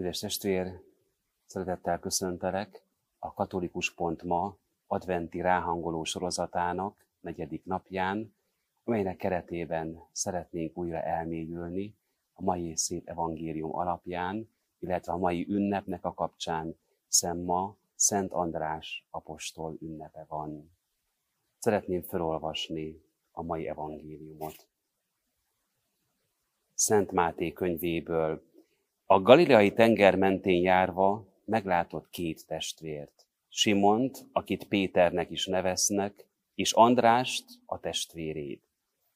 Kedves testvér, szeretettel köszöntelek a Katolikus Pont adventi ráhangoló sorozatának negyedik napján, amelynek keretében szeretnénk újra elmélyülni a mai szép evangélium alapján, illetve a mai ünnepnek a kapcsán, hiszen ma Szent András apostol ünnepe van. Szeretném felolvasni a mai evangéliumot. Szent Máté könyvéből. A galileai tenger mentén járva meglátott két testvért. Simont, akit Péternek is neveznek, és Andrást, a testvérét.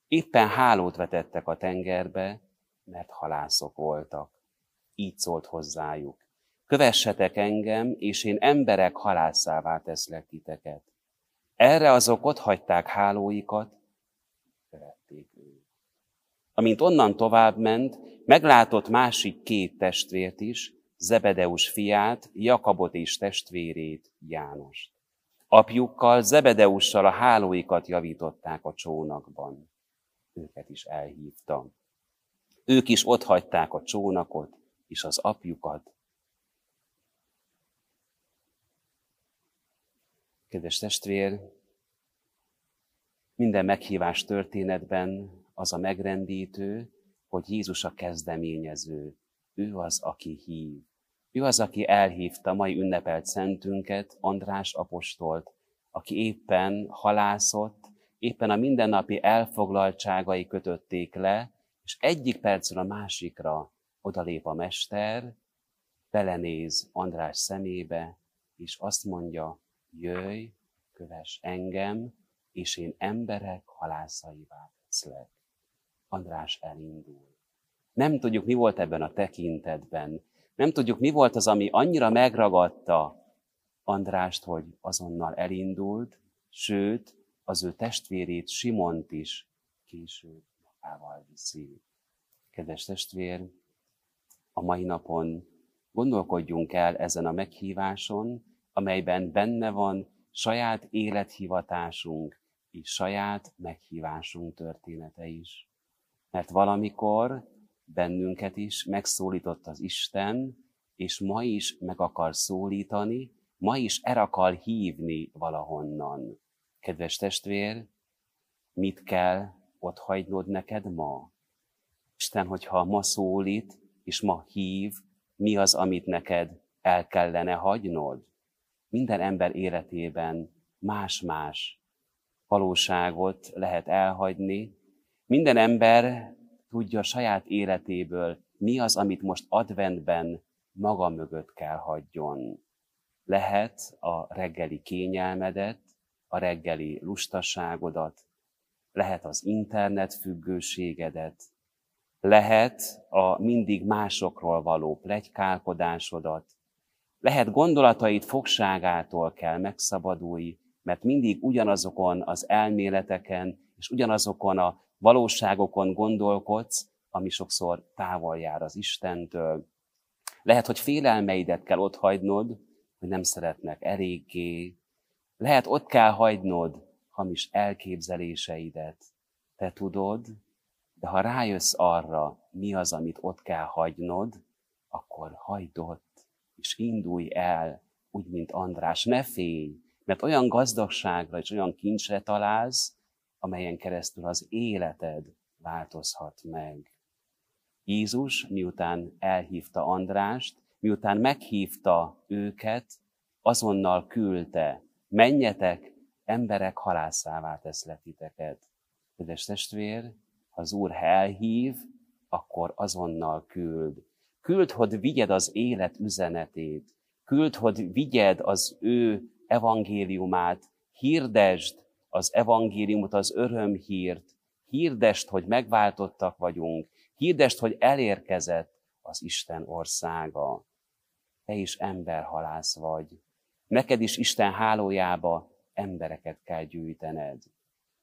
Éppen hálót vetettek a tengerbe, mert halászok voltak. Így szólt hozzájuk. Kövessetek engem, és én emberek halászává teszlek titeket. Erre azok ott hagyták hálóikat. Amint onnan tovább ment, meglátott másik két testvért is, Zebedeus fiát, Jakabot és testvérét, Jánost. Apjukkal, Zebedeussal a hálóikat javították a csónakban. Őket is elhívta. Ők is ott hagyták a csónakot és az apjukat. Kedves testvér, minden meghívás történetben az a megrendítő, hogy Jézus a kezdeményező. Ő az, aki hív. Ő az, aki elhívta mai ünnepelt szentünket, András apostolt, aki éppen halászott, éppen a mindennapi elfoglaltságai kötötték le, és egyik percről a másikra odalép a mester, belenéz András szemébe, és azt mondja, jöjj, kövess engem, és én emberek halászaivá teszlek. András elindul. Nem tudjuk, mi volt ebben a tekintetben. Nem tudjuk, mi volt az, ami annyira megragadta Andrást, hogy azonnal elindult, sőt, az ő testvérét, Simont is később magával viszi. Kedves testvér, a mai napon gondolkodjunk el ezen a meghíváson, amelyben benne van saját élethivatásunk és saját meghívásunk története is. Mert valamikor bennünket is megszólított az Isten, és ma is meg akar szólítani, ma is el akar hívni valahonnan. Kedves testvér, mit kell ott hagynod neked ma? Isten, hogyha ma szólít, és ma hív, mi az, amit neked el kellene hagynod? Minden ember életében más-más valóságot lehet elhagyni. Minden ember tudja saját életéből, mi az, amit most adventben maga mögött kell hagyjon. Lehet a reggeli kényelmedet, a reggeli lustaságodat, lehet az internet függőségedet, lehet a mindig másokról való plegykálkodásodat, lehet gondolatait fogságától kell megszabadulni, mert mindig ugyanazokon az elméleteken és ugyanazokon a valóságokon gondolkodsz, ami sokszor távol jár az Istentől. Lehet, hogy félelmeidet kell ott hagynod, hogy nem szeretnek eléggé. Lehet, ott kell hagynod hamis elképzeléseidet. Te tudod, de ha rájössz arra, mi az, amit ott kell hagynod, akkor hagyd ott, és indulj el, úgy, mint András. Ne félj, mert olyan gazdagságra és olyan kincsre találsz, amelyen keresztül az életed változhat meg. Jézus, miután elhívta Andrást, miután meghívta őket, azonnal küldte, menjetek, emberek halászává teszlek titeket. Kedves testvér, ha az Úr elhív, akkor azonnal küld. Küld, hogy vigyed az élet üzenetét. Küld, hogy vigyed az ő evangéliumát. Hirdesd az evangéliumot, az örömhírt. Hirdest, hogy megváltottak vagyunk. Hirdest, hogy elérkezett az Isten országa. Te is emberhalász vagy. Neked is Isten hálójába embereket kell gyűjtened.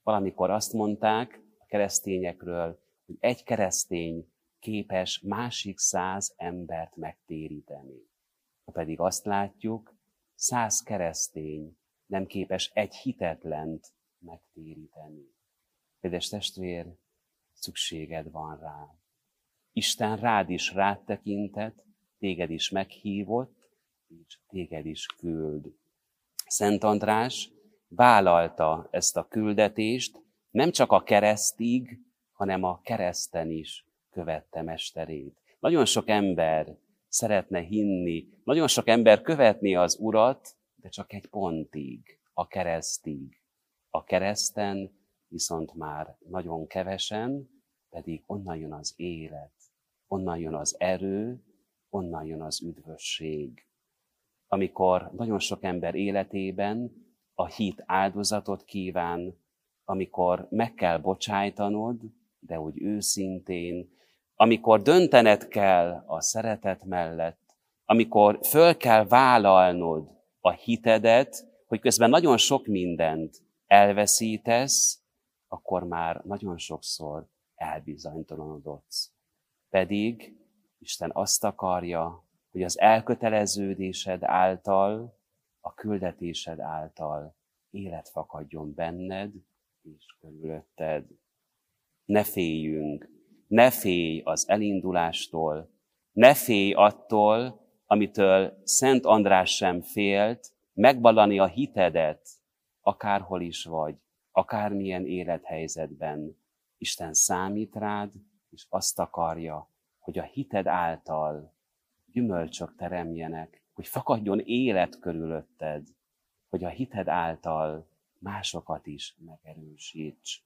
Valamikor azt mondták a keresztényekről, hogy egy keresztény képes másik száz embert megtéríteni. Ha pedig azt látjuk, száz keresztény nem képes egy hitetlent megtéríteni. Kedves testvér, szükséged van rá. Isten rád is rád tekintett, téged is meghívott, és téged is küld. Szent András vállalta ezt a küldetést, nem csak a keresztig, hanem a kereszten is követte mesterét. Nagyon sok ember szeretne hinni, nagyon sok ember követni az Urat, de csak egy pontig, a keresztig. A kereszten viszont már nagyon kevesen, pedig onnan jön az élet, onnan jön az erő, onnan jön az üdvösség. Amikor nagyon sok ember életében a hit áldozatot kíván, amikor meg kell bocsájtanod, de úgy őszintén, amikor döntened kell a szeretet mellett, amikor föl kell vállalnod a hitedet, hogy közben nagyon sok mindent elveszítesz, akkor már nagyon sokszor elbizonytalanodsz. Pedig Isten azt akarja, hogy az elköteleződésed által, a küldetésed által élet fakadjon benned és körülötted. Ne féljünk, ne félj az elindulástól, ne félj attól, amitől Szent András sem félt, megvallani a hitedet, akárhol is vagy, akármilyen élethelyzetben. Isten számít rád, és azt akarja, hogy a hited által gyümölcsök teremjenek, hogy fakadjon élet körülötted, hogy a hited által másokat is megerősíts.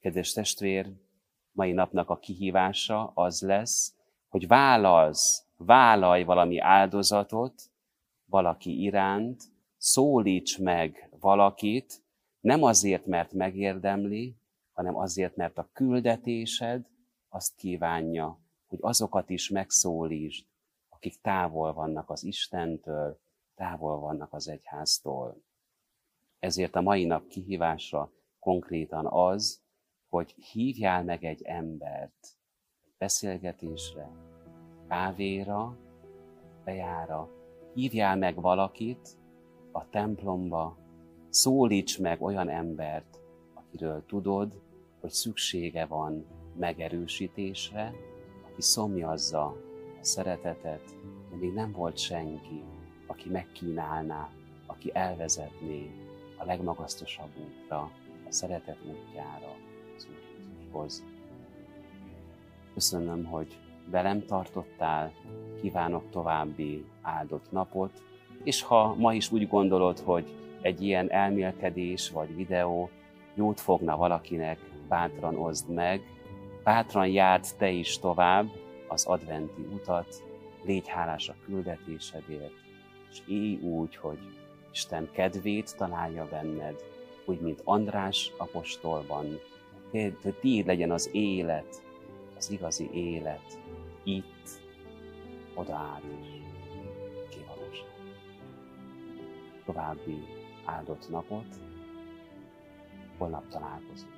Kedves testvér, mai napnak a kihívása az lesz, hogy vállalsz, vállalj valami áldozatot valaki iránt, szólíts meg valakit, nem azért, mert megérdemli, hanem azért, mert a küldetésed azt kívánja, hogy azokat is megszólítsd, akik távol vannak az Istentől, távol vannak az egyháztól. Ezért a mai nap kihívása konkrétan az, hogy hívjál meg egy embert beszélgetésre, kávéra, bejára, hívjál meg valakit a templomba, szólíts meg olyan embert, akiről tudod, hogy szüksége van megerősítésre, aki szomjazza a szeretetet, de még nem volt senki, aki megkínálná, aki elvezetné a legmagasztosabb útra, a szeretet útjára, az Úr Jézushoz. Köszönöm, hogy velem tartottál, kívánok további áldott napot, és ha ma is úgy gondolod, hogy egy ilyen elmélkedés vagy videó jót fogna valakinek, bátran oszd meg, bátran járd te is tovább az adventi utat, légy hálás a küldetésedért, és élj úgy, hogy Isten kedvét találja benned, úgy, mint András apostolban, hogy tiéd legyen az élet, az igazi élet, itt, oda át is, kivalóság. További áldott napot, holnap találkozunk.